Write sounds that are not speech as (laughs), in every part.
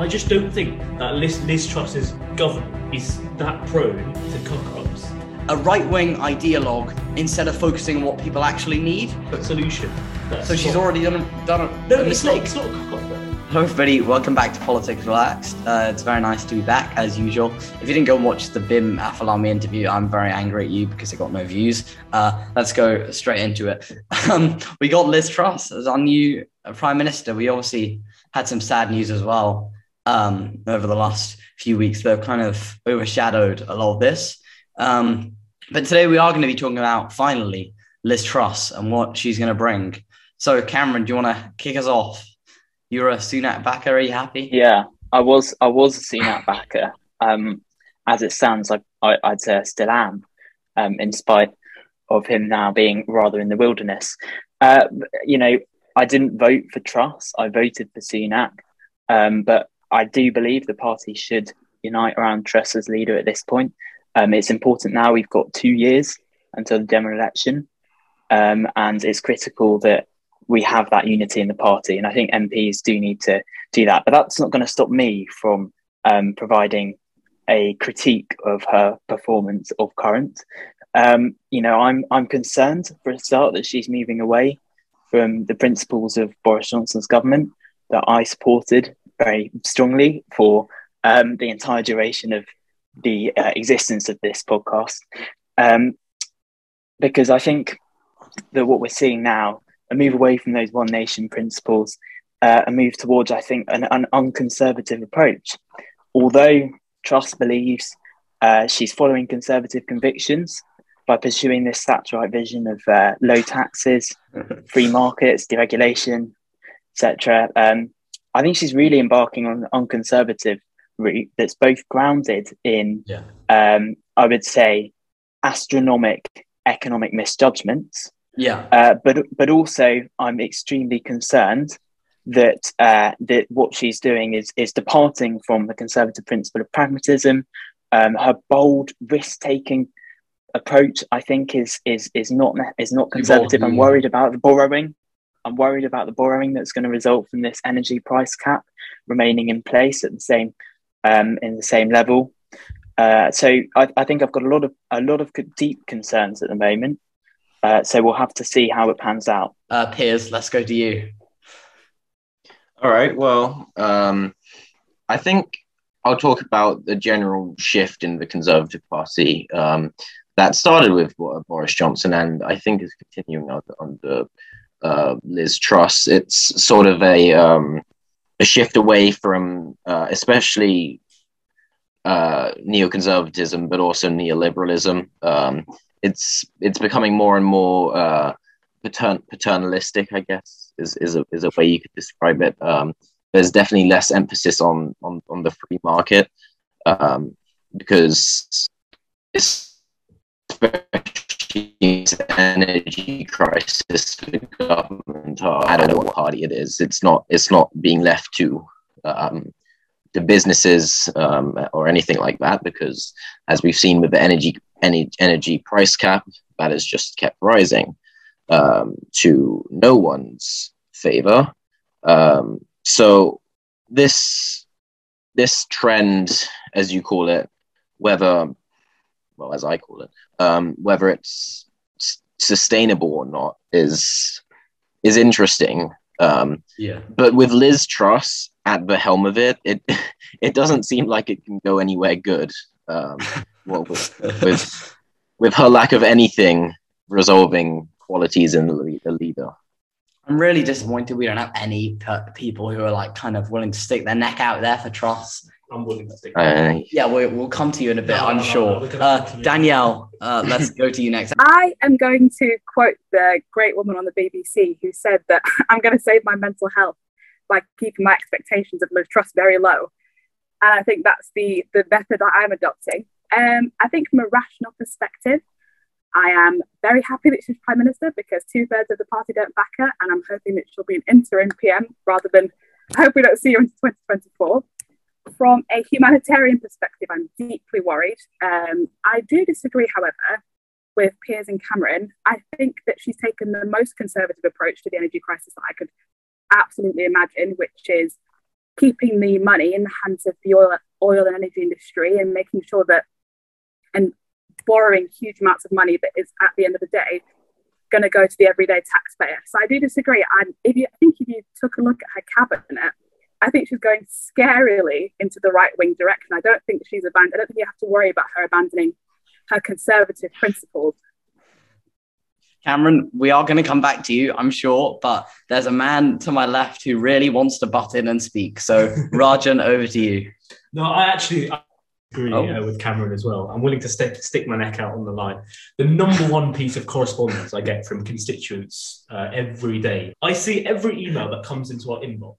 I just don't think that Liz, Liz Truss's government is that prone to cock ups. A right wing ideologue instead of focusing on what people actually need. But solution. So she's not- already done a, done a, No, a it's not, mistake. it's not a cock up. Hello, everybody. Welcome back to Politics Relaxed. Uh, it's very nice to be back, as usual. If you didn't go and watch the Bim Afolami interview, I'm very angry at you because it got no views. Uh, let's go straight into it. (laughs) Um, we got Liz Truss as our new uh, Prime Minister. We obviously had some sad news as well um, over the last few weeks that have kind of overshadowed a lot of this. Um, but today we are going to be talking about, finally, Liz Truss and what she's going to bring. So, Cameron, do you want to kick us off? You're a Sunak backer. Are you happy? Yeah, I was I was a Sunak backer. Um, as it stands, I, I I'd say I still am. Um, in spite of him now being rather in the wilderness. Uh, you know, I didn't vote for Truss. I voted for Sunak. Um, but I do believe the party should unite around Truss as leader at this point. Um, it's important now. We've got two years until the general election, um, and it's critical that we have that unity in the party. And I think MPs do need to do that. But that's not going to stop me from um, providing a critique of her performance of current. Um, you know, I'm I'm concerned for a start that she's moving away from the principles of Boris Johnson's government that I supported very strongly for um, the entire duration of the uh, existence of this podcast. Um, because I think that what we're seeing now, a move away from those one nation principles, uh, a move towards, I think, an, an unconservative approach. Although Truss believes uh, she's following conservative convictions by pursuing this Thatcherite vision of uh, low taxes, (laughs) free markets, deregulation, etc. Um, I think she's really embarking on an unconservative route that's both grounded in, Yeah. um, I would say, astronomic economic misjudgments, Yeah. uh, but but also I'm extremely concerned that uh, that what she's doing is is departing from the conservative principle of pragmatism. Um, her bold risk taking approach, I think, is is is not is not conservative. I'm worried about the borrowing. I'm worried about the borrowing that's going to result from this energy price cap remaining in place at the same um, in the same level. Uh, so I, I think I've got a lot of a lot of deep concerns at the moment. Uh, so we'll have to see how it pans out. Uh, Piers, let's go to you. All right. Well, um, I think I'll talk about the general shift in the Conservative Party um, that started with Boris Johnson and I think is continuing under, under uh, Liz Truss. It's sort of a um, a shift away from, uh, especially uh, neoconservatism, but also neoliberalism. Um, it's it's becoming more and more uh, patern- paternalistic, I guess, is is a, is a way you could describe it. Um, there's definitely less emphasis on on, on the free market um, because especially this energy crisis for government. uh, I don't know what party it is. It's not. It's not being left to um, the businesses um, or anything like that because, as we've seen with the energy any energy price cap, that has just kept rising um, to no one's favor. Um, so this this trend, as you call it, whether well as I call it, um, whether it's s- sustainable or not, is is interesting. Um, Yeah. but with Liz Truss at the helm of it, it (laughs) it doesn't seem like it can go anywhere good. Um, well, with, with with her lack of anything resolving qualities in the, the leader. I'm really disappointed we don't have any pe- people who are like kind of willing to stick their neck out there for Truss. I'm willing to stick. Uh, Yeah, we, we'll come to you in a bit, No, I'm no, no, sure. no, we're Uh. Danielle, uh, let's go to you next. I am going to quote the great woman on the BBC who said that (laughs) I'm going to save my mental health by keeping my expectations of Liz Truss very low. And I think that's the, the method that I'm adopting. Um, I think from a rational perspective, I am very happy that she's Prime Minister because two thirds of the party don't back her. And I'm hoping that she'll be an interim PM rather than, I hope we don't see her into 2024. From a humanitarian perspective, I'm deeply worried. Um, I do disagree, however, with Piers and Cameron. I think that she's taken the most conservative approach to the energy crisis that I could absolutely imagine, which is keeping the money in the hands of the oil, oil and energy industry and making sure that and borrowing huge amounts of money that is at the end of the day going to go to the everyday taxpayer. So I do disagree. And if you, I think if you took a look at her cabinet, I think she's going scarily into the right wing direction. I don't think she's abandoned. I don't think you have to worry about her abandoning her conservative principles. Cameron, we are going to come back to you, I'm sure, but there's a man to my left who really wants to butt in and speak. So, (laughs) Rajan, over to you. No, I actually I agree oh. uh, with Cameron as well. I'm willing to stick, stick my neck out on the line. The number one piece of correspondence I get from constituents uh, every day, I see every email that comes into our inbox.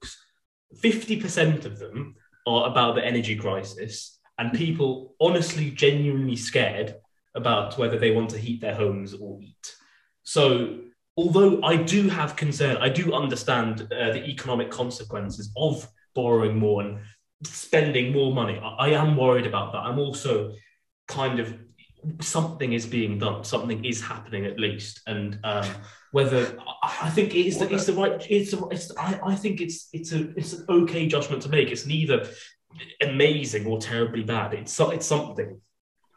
50% of them are about the energy crisis and people honestly, genuinely scared about whether they want to heat their homes or eat. So, although I do have concern, I do understand uh, the economic consequences of borrowing more and spending more money. I, I am worried about that. I'm also kind of something is being done, something is happening at least, and um, whether I, think it is the, it's the right. It's, it's I, I think it's it's a it's an okay judgment to make. It's neither amazing or terribly bad. It's it's something.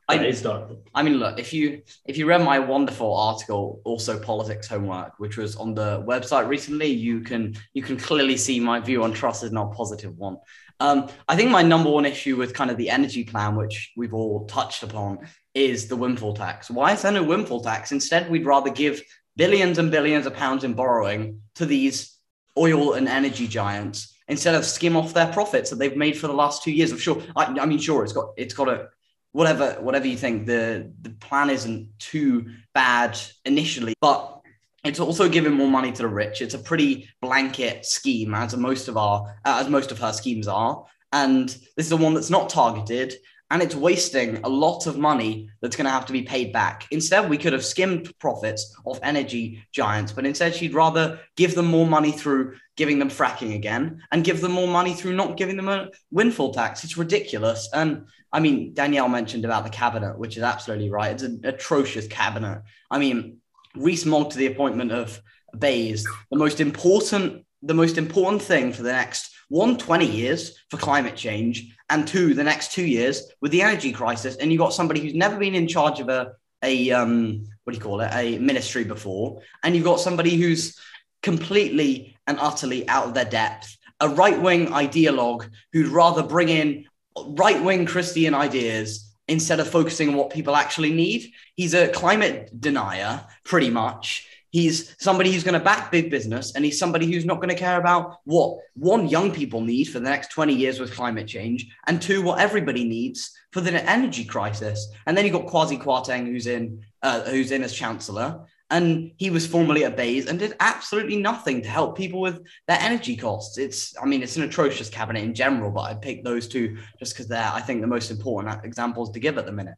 I, is done. I mean, look, if you if you read my wonderful article, also politics homework, which was on the website recently, you can you can clearly see my view on Truss is not a positive one. Um, I think my number one issue with kind of the energy plan, which we've all touched upon, is the windfall tax. Why is there no windfall tax? Instead, we'd rather give billions and billions of pounds in borrowing to these oil and energy giants instead of skim off their profits that they've made for the last two years. I'm sure. I, I mean, sure, it's got it's got a whatever whatever you think. The the plan isn't too bad initially, but it's also giving more money to the rich. It's a pretty blanket scheme, as most of our as most of her schemes are. And this is the one that's not targeted and it's wasting a lot of money that's going to have to be paid back. Instead, we could have skimmed profits off energy giants, but instead, she'd rather give them more money through giving them fracking again and give them more money through not giving them a windfall tax. It's ridiculous. And I mean, Danielle mentioned about the cabinet, which is absolutely right. It's an atrocious cabinet. I mean, Rees-Mogg to the appointment of BEIS, the most important, the most important thing for the next one, 20 years for climate change, and two, the next two years with the energy crisis. And you've got somebody who's never been in charge of a, a um, what do you call it, a ministry before. And you've got somebody who's completely and utterly out of their depth, a right wing ideologue who'd rather bring in right wing Christian ideas instead of focusing on what people actually need. He's a climate denier, pretty much. He's somebody who's going to back big business, and he's somebody who's not going to care about what one young people need for the next 20 years with climate change, and two, what everybody needs for the energy crisis. And then you've got Kwasi Kwarteng, who's in uh, who's in as chancellor, and he was formerly at BEIS and did absolutely nothing to help people with their energy costs. It's, I mean, it's an atrocious cabinet in general, but I picked those two just because they're, I think, the most important examples to give at the minute.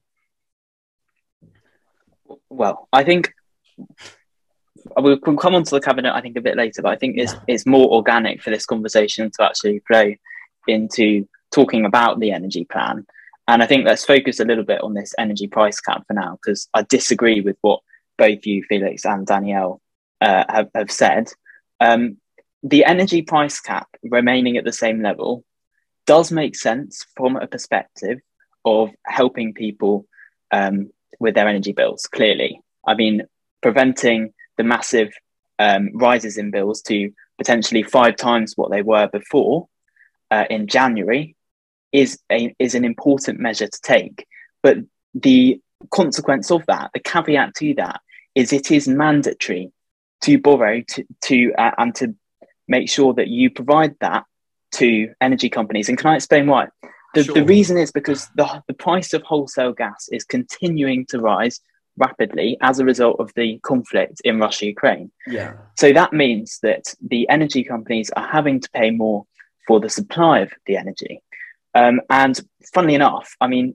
Well, I think we'll come on to the cabinet I think a bit later, but I think it's yeah. it's more organic for this conversation to actually play into talking about the energy plan. And I think let's focus a little bit on this energy price cap for now, because I disagree with what both you, Felix, and Danielle uh, have, have said. Um, the energy price cap remaining at the same level does make sense from a perspective of helping people um, with their energy bills, clearly. I mean, preventing the massive um, rises in bills to potentially five times what they were before uh, in January is a, is an important measure to take. But the consequence of that, the caveat to that, is it is mandatory to borrow to, to uh, and to make sure that you provide that to energy companies. And can I explain why? The, sure. the reason is because the, the price of wholesale gas is continuing to rise rapidly as a result of the conflict in Russia Ukraine. Yeah. So that means that the energy companies are having to pay more for the supply of the energy. Um, and funnily enough, I mean,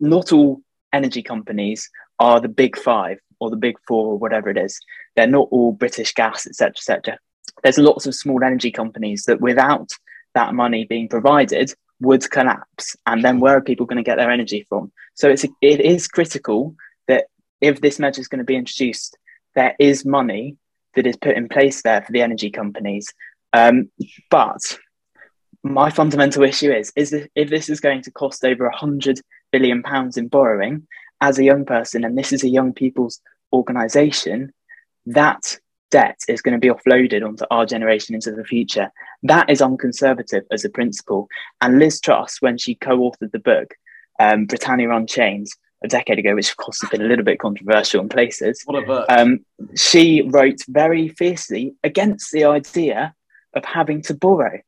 not all energy companies are the big five or the big four or whatever it is. They're not all British gas, etc., etc. There's lots of small energy companies that without that money being provided would collapse. And then where are people going to get their energy from? So it's it is critical if this measure is going to be introduced, there is money that is put in place there for the energy companies. Um, but my fundamental issue is is that if this is going to cost over a hundred billion pounds in borrowing as a young person, and this is a young people's organization, that debt is going to be offloaded onto our generation into the future. That is unconservative as a principle. And Liz Truss, when she co-authored the book, um, Britannia Unchained, a decade ago, which of course has been a little bit controversial in places, What a book. um, she wrote very fiercely against the idea of having to borrow.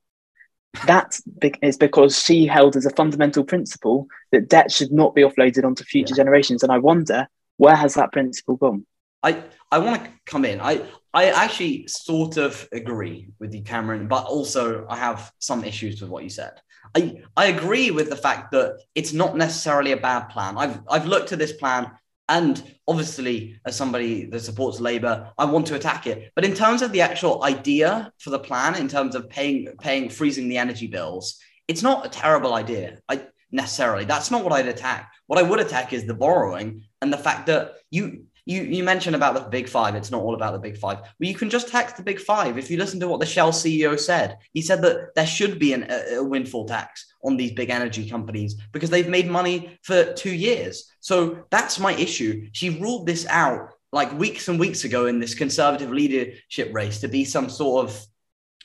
That is because she held as a fundamental principle that debt should not be offloaded onto future Yeah. generations. And I wonder where has that principle gone? I, I want to come in. I, I actually sort of agree with you, Cameron, but also I have some issues with what you said. I, I agree with the fact that it's not necessarily a bad plan. I've, I've looked at this plan, and obviously, as somebody that supports Labour, I want to attack it. But in terms of the actual idea for the plan, in terms of paying, paying, freezing the energy bills, it's not a terrible idea. I necessarily. That's not what I'd attack. What I would attack is the borrowing and the fact that you you you mentioned about the big five. It's not all about the big five. Well, you can just tax the big five. If you listen to what the Shell CEO said, he said that there should be an, a, a windfall tax on these big energy companies because they've made money for two years. So that's my issue. She ruled this out like weeks and weeks ago in this conservative leadership race to be some sort of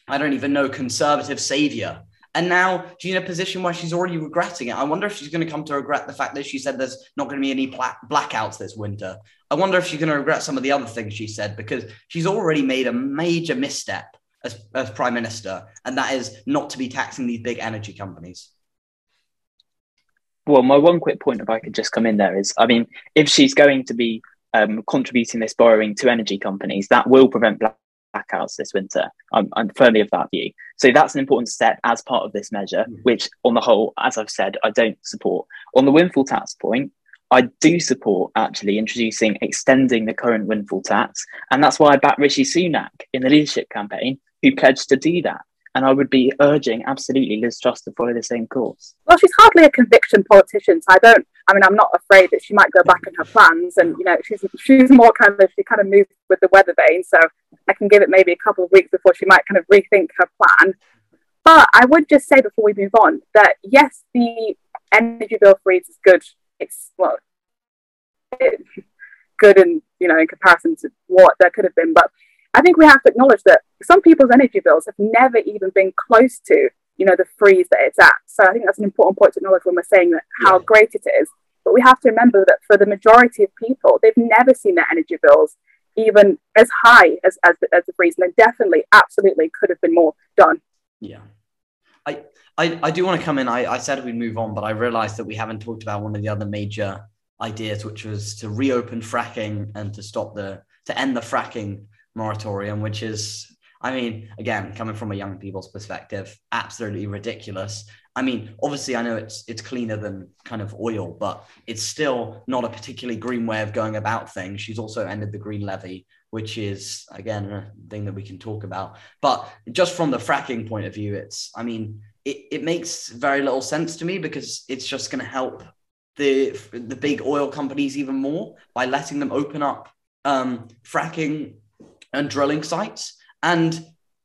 I don't even know conservative savior. And now she's in a position where she's already regretting it. I wonder if she's going to come to regret the fact that she said there's not going to be any black- blackouts this winter. I wonder if she's going to regret some of the other things she said because she's already made a major misstep as, as prime minister, and that is not to be taxing these big energy companies. Well, my one quick point, if I could just come in there, is I mean, if she's going to be um, contributing this borrowing to energy companies, that will prevent black- blackouts this winter. I'm, I'm firmly of that view. So that's an important step as part of this measure, mm. which on the whole, as I've said, I don't support. On the windfall tax point, I do support actually introducing, extending the current windfall tax. And that's why I backed Rishi Sunak in the leadership campaign, who pledged to do that. And I would be urging absolutely Liz Truss to follow the same course. Well, she's hardly a conviction politician, so I don't. I mean, I'm not afraid that she might go back on her plans, and you know, she's she's more kind of she kind of moves with the weather vane. So I can give it maybe a couple of weeks before she might kind of rethink her plan. But I would just say before we move on that yes, the energy bill freeze is good. It's well, it, good in you know in comparison to what there could have been, but I think we have to acknowledge that some people's energy bills have never even been close to, you know, the freeze that it's at. So I think that's an important point to acknowledge when we're saying that how Yeah. great it is. But we have to remember that for the majority of people, they've never seen their energy bills even as high as, as, the, as the freeze. And definitely, absolutely could have been more done. Yeah. I, I, I do want to come in. I, I said we'd move on, but I realized that we haven't talked about one of the other major ideas, which was to reopen fracking and to stop the, to end the fracking moratorium, which is, I mean, again, coming from a young people's perspective, absolutely ridiculous. I mean, obviously, I know it's it's cleaner than kind of oil, but it's still not a particularly green way of going about things. She's also ended the green levy, which is again a thing that we can talk about. But just from the fracking point of view, it's I mean, it, it makes very little sense to me because it's just going to help the the big oil companies even more by letting them open up um, fracking and drilling sites. And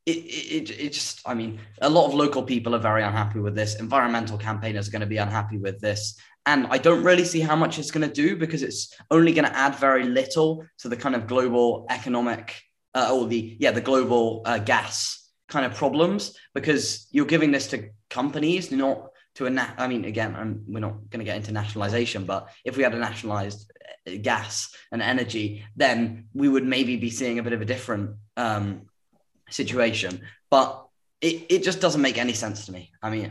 it, it, it just i mean a lot of local people are very unhappy with this. Environmental campaigners are going to be unhappy with this. And i don't really see how much it's going to do because it's only going to add very little to the kind of global economic uh, or the yeah the global uh, gas kind of problems because you're giving this to companies not to a na- i mean again I'm, we're not going to get into nationalization but if we had a nationalized gas and energy then we would maybe be seeing a bit of a different um, situation but it, it just doesn't make any sense to me i mean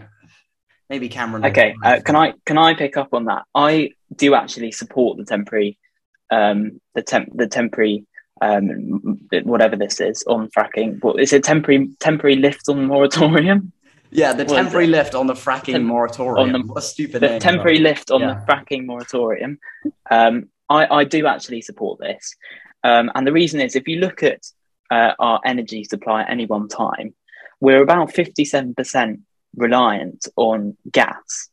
maybe cameron Okay, uh, can I can I pick up on that? I do actually support the temporary, um, the temp the temporary, um, whatever this is on fracking. What is it? Temporary temporary lift on the moratorium. (laughs) yeah the What temporary lift on the fracking Tem- moratorium on the- what a stupid The name, temporary lift on Yeah. the fracking moratorium. Um, I I do actually support this, um, and the reason is if you look at uh, our energy supply at any one time, we're about fifty seven percent reliant on gas.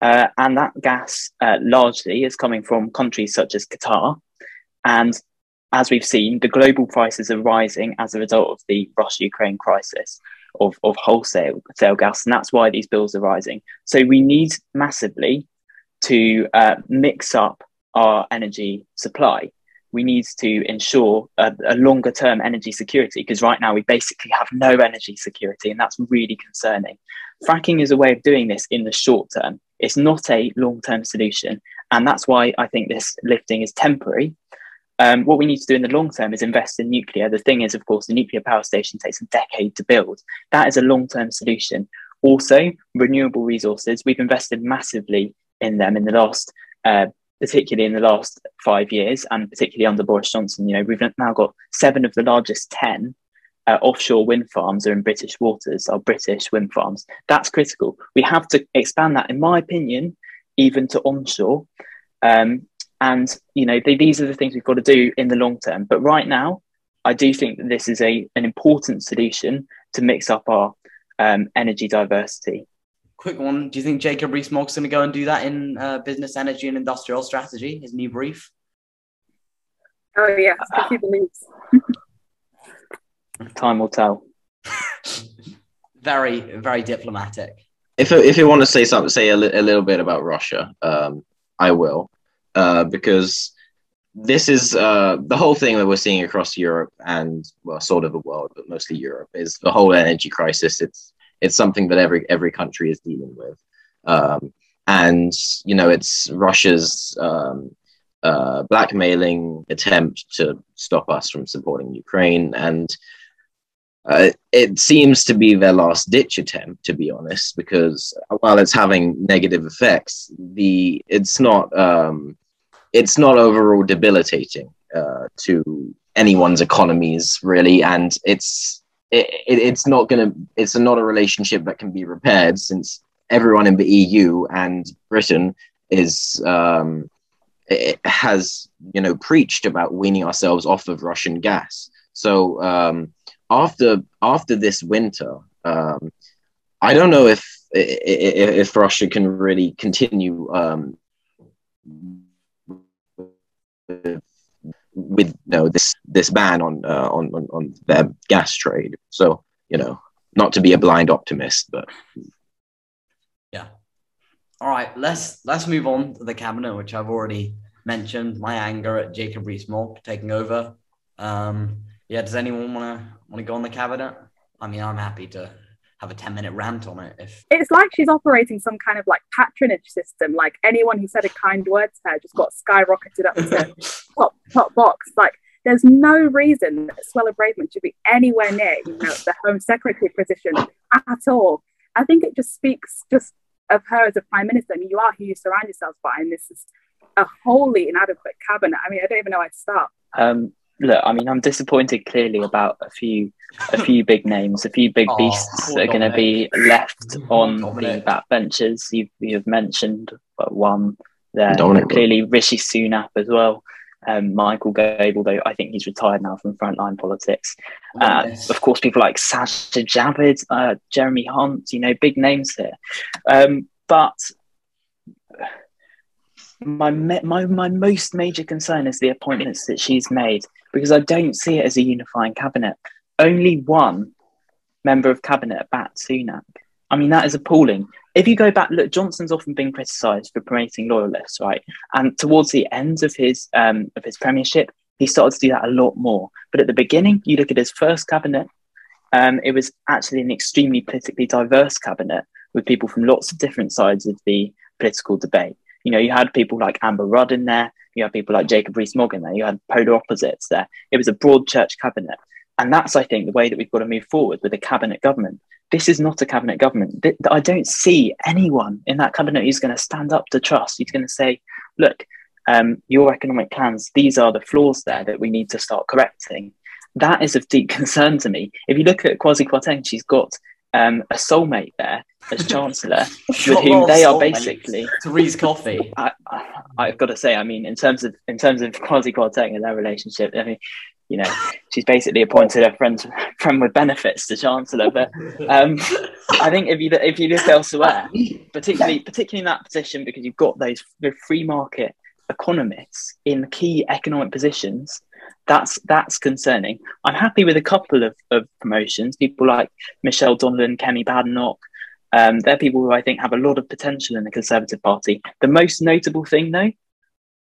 Uh, and that gas uh, largely is coming from countries such as Qatar. And as we've seen, the global prices are rising as a result of the Russia Ukraine crisis. of, of wholesale sale gas, and that's why these bills are rising. So we need massively to uh, mix up our energy supply. We need to ensure a, a longer term energy security because right now we basically have no energy security, and that's really concerning. Fracking is a way of doing this in the short term. It's not a long term solution. And that's why I think this lifting is temporary. Um, what we need to do in the long term is invest in nuclear. The thing is, of course, the nuclear power station takes a decade to build. That is a long term solution. Also, renewable resources, we've invested massively in them in the last, uh, particularly in the last five years, and particularly under Boris Johnson. You know, we've now got seven of the largest 10 uh, offshore wind farms are in British waters, are British wind farms. That's critical. We have to expand that, in my opinion, even to onshore. Um, and you know, these are the things we've got to do in the long term. But right now, I do think that this is a an important solution to mix up our um, energy diversity. Quick one: Do you think Jacob Rees-Mogg's going to go and do that in uh, business, energy, and industrial strategy? His new brief. Oh yeah, if he believes. (laughs) Time will tell. (laughs) very, very diplomatic. If if you want to say something, say a, li- a little bit about Russia, um, I will, uh, because this is uh, the whole thing that we're seeing across Europe and well, sort of the world, but mostly Europe, is the whole energy crisis. It's it's something that every every country is dealing with, um, and you know, it's Russia's um, uh, blackmailing attempt to stop us from supporting Ukraine, and uh, it seems to be their last ditch attempt, to be honest, because while it's having negative effects, the it's not um, it's not overall debilitating uh, to anyone's economies really, and it's it, it, it's not gonna it's not a relationship that can be repaired since everyone in the EU and Britain is um, has you know preached about weaning ourselves off of Russian gas. So um, after after this winter, um, I don't know if, if, if Russia can really continue um, with you know, this this ban on, uh, on on on their gas trade. So you know, not to be a blind optimist, but yeah. All right, let's let's move on to the cabinet, which I've already mentioned. My anger at Jacob Rees-Mogg taking over. Um, yeah, does anyone want to want to go on the cabinet? I mean, I'm happy to have a 10 minute rant on it if it's like she's operating some kind of like patronage system like anyone who said a kind word to her just got skyrocketed up to (laughs) top top box like there's no reason that Suella Braverman should be anywhere near you know the home secretary position at all i think it just speaks just of her as a prime minister I mean, you are who you surround yourselves by and this is a wholly inadequate cabinet i mean i don't even know where to start um look, I mean, I'm disappointed clearly about a few, a few big names, a few big oh, beasts that are going to be left on the backbenches. You you have mentioned one there, Dominic. clearly Rishi Sunak as well. Um, Michael Gove, although I think he's retired now from frontline politics. Uh, yes. Of course, people like Sajid Javid, uh, Jeremy Hunt, you know, big names here. Um, but my, my my most major concern is the appointments that she's made because I don't see it as a unifying cabinet. Only one member of cabinet bat Sunak. I mean, that is appalling. If you go back, look, Johnson's often been criticised for promoting loyalists, right? And towards the end of his um, of his premiership, he started to do that a lot more. But at the beginning, you look at his first cabinet, um, it was actually an extremely politically diverse cabinet with people from lots of different sides of the political debate. You know, you had people like Amber Rudd in there, you had people like Jacob Rees-Mogg in there, you had polar opposites there. It was a broad church cabinet. And that's, I think, the way that we've got to move forward with a cabinet government. This is not a cabinet government. I don't see anyone in that cabinet who's going to stand up to Truss. Who's going to say, look, um, your economic plans, these are the flaws there that we need to start correcting. That is of deep (laughs) concern to me. If you look at Kwasi Kwarteng, she's got um, a soulmate there as (laughs) chancellor, with whom they are basically Therese Coffey. (laughs) I, have got to say, I mean, in terms of in terms of Kwasi Kwarteng and their relationship, I mean, you know, she's basically appointed a friend (laughs) friend with benefits to chancellor. But um, I think if you if you look elsewhere, particularly particularly in that position, because you've got those free market economists in key economic positions That's that's concerning. I'm happy with a couple of, of promotions. People like Michelle Donelan, Kemi Badenoch. Um, they're people who I think have a lot of potential in the Conservative Party. The most notable thing, though,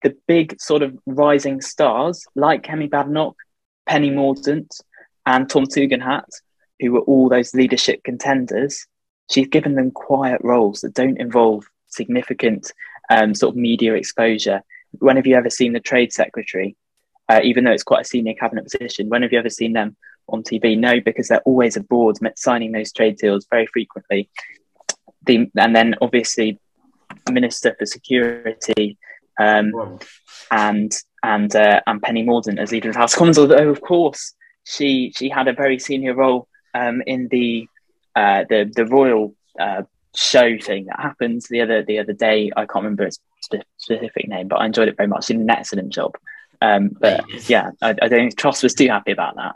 the big sort of rising stars like Kemi Badenoch, Penny Mordaunt, and Tom Tugendhat, who were all those leadership contenders, she's given them quiet roles that don't involve significant um, sort of media exposure. When have you ever seen the trade secretary, uh, even though it's quite a senior cabinet position? When have you ever seen them on TV? No, because they're always abroad signing those trade deals very frequently. The, and then obviously, Minister for Security um, and and uh, and Penny Mordaunt as leader of the House of Commons. Although of course she she had a very senior role um, in the uh, the the royal uh, show thing that happened the other the other day. I can't remember its specific name, but I enjoyed it very much. She did an excellent job. Um, but yeah, I, I, don't think Truss was too happy about that.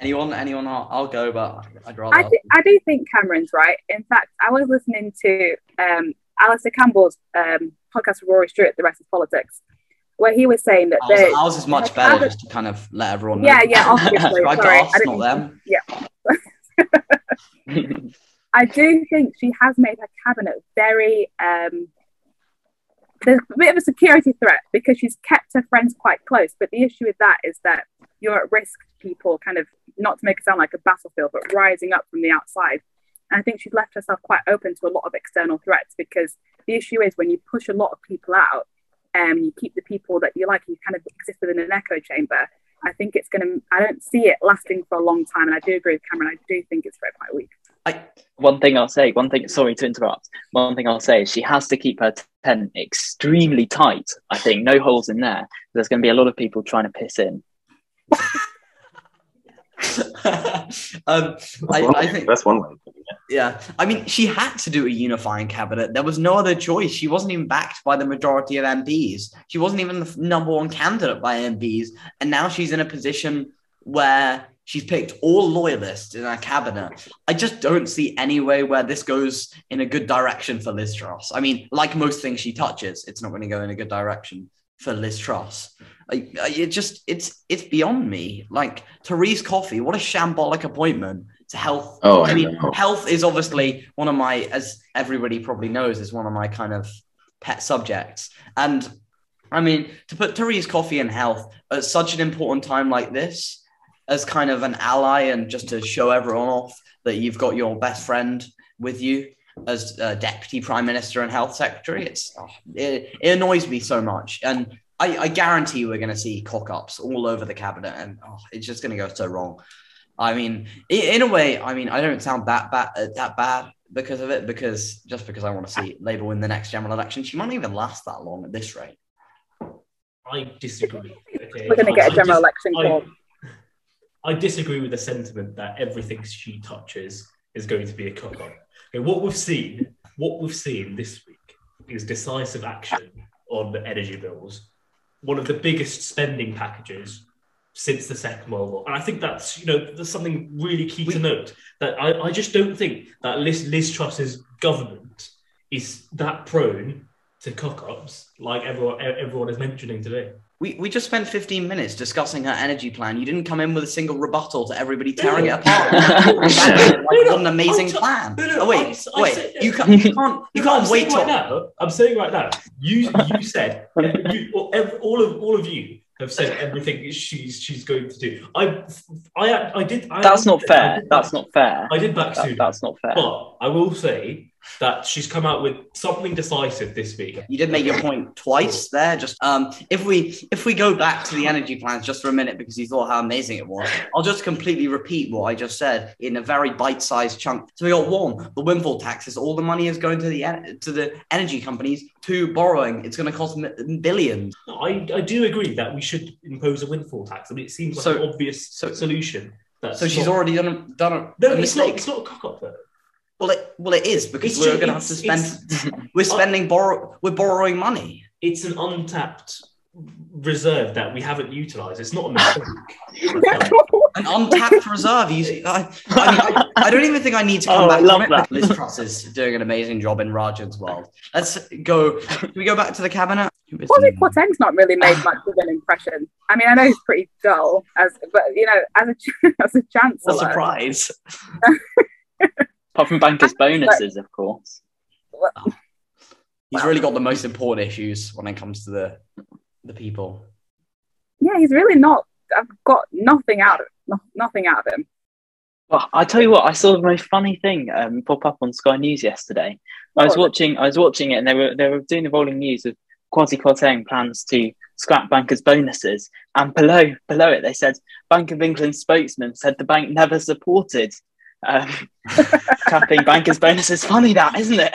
Anyone, anyone, I'll, I'll go, but I'd rather. I, th- I do think Cameron's right. In fact, I was listening to um, Alastair Campbell's um, podcast with Rory Stewart, The Rest is Politics, where he was saying that ours, ours is much better, just to kind of let everyone know. Yeah, yeah, (laughs) obviously. Sorry, us, not them. Yeah. (laughs) I do think she has made her cabinet very. Um, there's a bit of a security threat because she's kept her friends quite close. But the issue with that is that you're at risk, people kind of, not to make it sound like a battlefield, but rising up from the outside. And I think she's left herself quite open to a lot of external threats because the issue is when you push a lot of people out and um, you keep the people that you like, you kind of exist within an echo chamber. I think it's going to, I don't see it lasting for a long time. And I do agree with Cameron. I do think it's very quite weak. I, one thing I'll say, one thing, sorry to interrupt. One thing I'll say is she has to keep her tent extremely tight. I think no holes in there. There's going to be a lot of people trying to piss in. (laughs) (laughs) um, I, I, think that's one way. Yeah, I mean, she had to do a unifying cabinet. There was no other choice. She wasn't even backed by the majority of MPs. She wasn't even the number one candidate by MPs, and now she's in a position where she's picked all loyalists in her cabinet. I just don't see any way where this goes in a good direction for Liz Truss. I mean, like most things she touches, it's not going to go in a good direction for Liz Truss. I, I, it just it's it's beyond me. Like Therese Coffey, what a shambolic appointment to health. Oh, I, I mean, know. health is obviously one of my, as everybody probably knows, is one of my kind of pet subjects. And I mean, to put Therese Coffey in health at such an important time like this, as kind of an ally, and just to show everyone off that you've got your best friend with you as uh, deputy prime minister and health secretary, it's oh, it, it annoys me so much. And I, I guarantee we're going to see cock ups all over the cabinet, and oh, it's just going to go so wrong. I mean, in a way, I mean, I don't sound that bad, uh, that bad because of it, because just because I want to see Labour win the next general election, she might not even last that long at this rate. I disagree. Okay? We're going to get I a general dis- election I- called. I disagree with the sentiment that everything she touches is going to be a cock up. Okay, what we've seen, what we've seen this week is decisive action on the energy bills, one of the biggest spending packages since the Second World War. And I think that's you know there's something really key to note that I, I just don't think that Liz, Liz Truss's government is that prone to cock ups like everyone everyone is mentioning today. We, we just spent 15 minutes discussing her energy plan. You didn't come in with a single rebuttal to everybody tearing it apart. (laughs) like, what an amazing I'm plan. no, no, oh, wait, I'm- I wait. said- You can't, you can't, you No, I'm can't wait saying right now. I'm saying right now. You you said (laughs) you, all of all of you have said everything she's she's going to do. I I I did. I, That's not I fair. did That's not fair. I did back That- Sunak, that's not fair. but I will say that she's come out with something decisive this week. You did make your point twice there. Just um, if we if we go back to the energy plans just for a minute because you thought how amazing it was, I'll just completely repeat what I just said in a very bite-sized chunk. So we got one, the windfall taxes. All the money is going to the en- to the energy companies. Two, borrowing. It's going to cost billions. I, I do agree that we should impose a windfall tax. I mean, it seems like So- an obvious so- solution. So she's not- already done a, done a, no, a it's not. mistake. It's not a cock up though. Well, it well it is because It's we're going to have to spend. we're (laughs) oh. spending borrow. We're borrowing money. It's an untapped reserve that we haven't utilised. It's not a mistake. (laughs) An untapped reserve. You, I, I, mean, I, I don't even think I need to come Oh, I back love on it. that. Liz Truss is doing an amazing job in Rajan's world. Let's go. Can we go back to the cabinet? Kwasi Kwarteng's not really made much of an impression. I mean, I know he's pretty dull, as but you know, as a (laughs) as a chancellor. What surprise! Apart from bankers' bonuses, of course. Well, He's really got the most important issues when it comes to the the people. yeah, he's really not. I've got nothing out of no, nothing out of him. Well, I tell you what, I saw the most funny thing um, pop up on Sky News yesterday. I was watching, I was watching it, and they were they were doing the rolling news of Kwasi Kwarteng plans to scrap bankers' bonuses, and below below it they said Bank of England spokesman said the bank never supported um, (laughs) capping bankers' bonuses. Funny that, isn't it?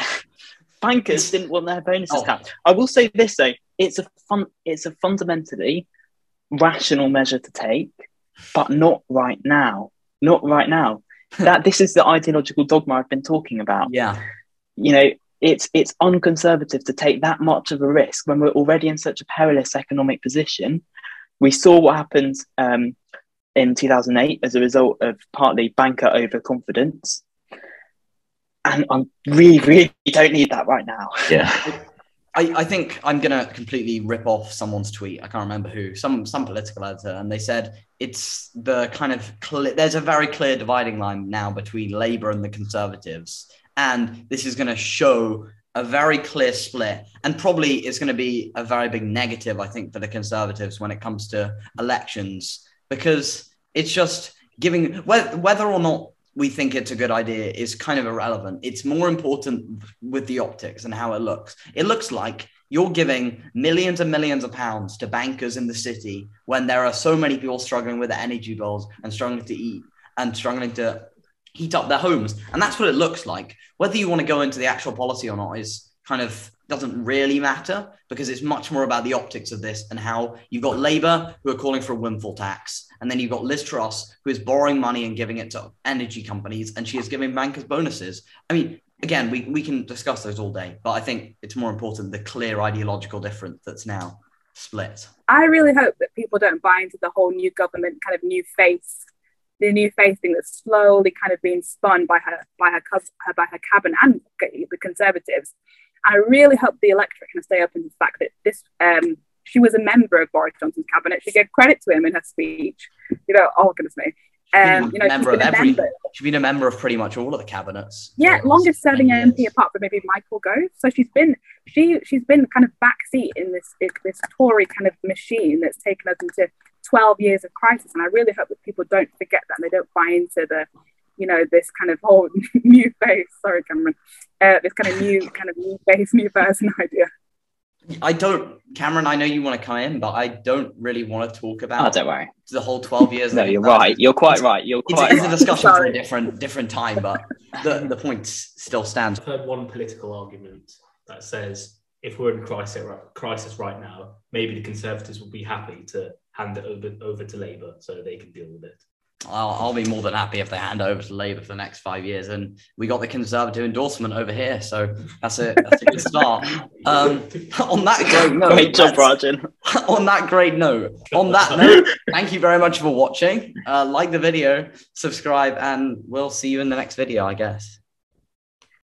Bankers didn't want their bonuses Oh. capped. I will say this though, it's a fun, it's a fundamentally rational measure to take, but not right now. Not right now. (laughs) that this is the ideological dogma I've been talking about. Yeah, You know, it's it's unconservative to take that much of a risk when we're already in such a perilous economic position. We saw what happened um, in 2008 as a result of partly banker overconfidence. And I really, really don't need that right now. Yeah. (laughs) I, I think I'm gonna completely rip off someone's tweet. I can't remember who, some some political editor, and they said it's the kind of cl- there's a very clear dividing line now between Labour and the Conservatives, and this is gonna show a very clear split, and probably it's gonna be a very big negative, I think, for the Conservatives when it comes to elections because it's just giving whether, or not we think it's a good idea is kind of irrelevant. It's more important with the optics and how it looks. It looks like you're giving millions and millions of pounds to bankers in the city when there are so many people struggling with energy bills and struggling to eat and struggling to heat up their homes. And that's what it looks like. Whether you want to go into the actual policy or not is kind of doesn't really matter because it's much more about the optics of this and how you've got Labour who are calling for a windfall tax. And then you've got Liz Truss who is borrowing money and giving it to energy companies and she is giving bankers bonuses. I mean, again, we, we can discuss those all day, but I think it's more important the clear ideological difference that's now split. I really hope that people don't buy into the whole new government kind of new face, the new face thing that's slowly kind of being spun by her by her by her cabinet and the Conservatives. I really hope the electorate can stay up in the fact that this um, she was a member of Boris Johnson's cabinet. She gave credit to him in her speech. You know, oh goodness me. Um, you know, member of every, member. she's been a member of pretty much all of the cabinets. Yeah, longest serving 10 MP years. apart from maybe Michael Gove. So she's been she she's been kind of backseat in this this Tory kind of machine that's taken us into 12 years of crisis. And I really hope that people don't forget that and they don't buy into the you know this kind of whole (laughs) new face. Sorry, Cameron. Uh, this kind of new (laughs) kind of new face, new person (laughs) idea. I don't, Cameron. I know you want to come in, but I don't really want to talk Oh, about don't worry. the whole twelve years. No, you're Conservative. right. You're quite right. You're It's, quite it's a discussion for a different different time, but the the point still stands. I've heard one political argument that says if we're in crisis crisis right now, maybe the Conservatives will be happy to hand it over over to Labour so they can deal with it. I'll, I'll be more than happy if they hand over to Labour for the next five years, and we got the Conservative endorsement over here, so that's a that's a good start. Um, (laughs) on that great note, Great job, let's- Rajan. (laughs) on that great note, on that (laughs) note, thank you very much for watching. Uh, like the video, subscribe, and we'll see you in the next video, I guess.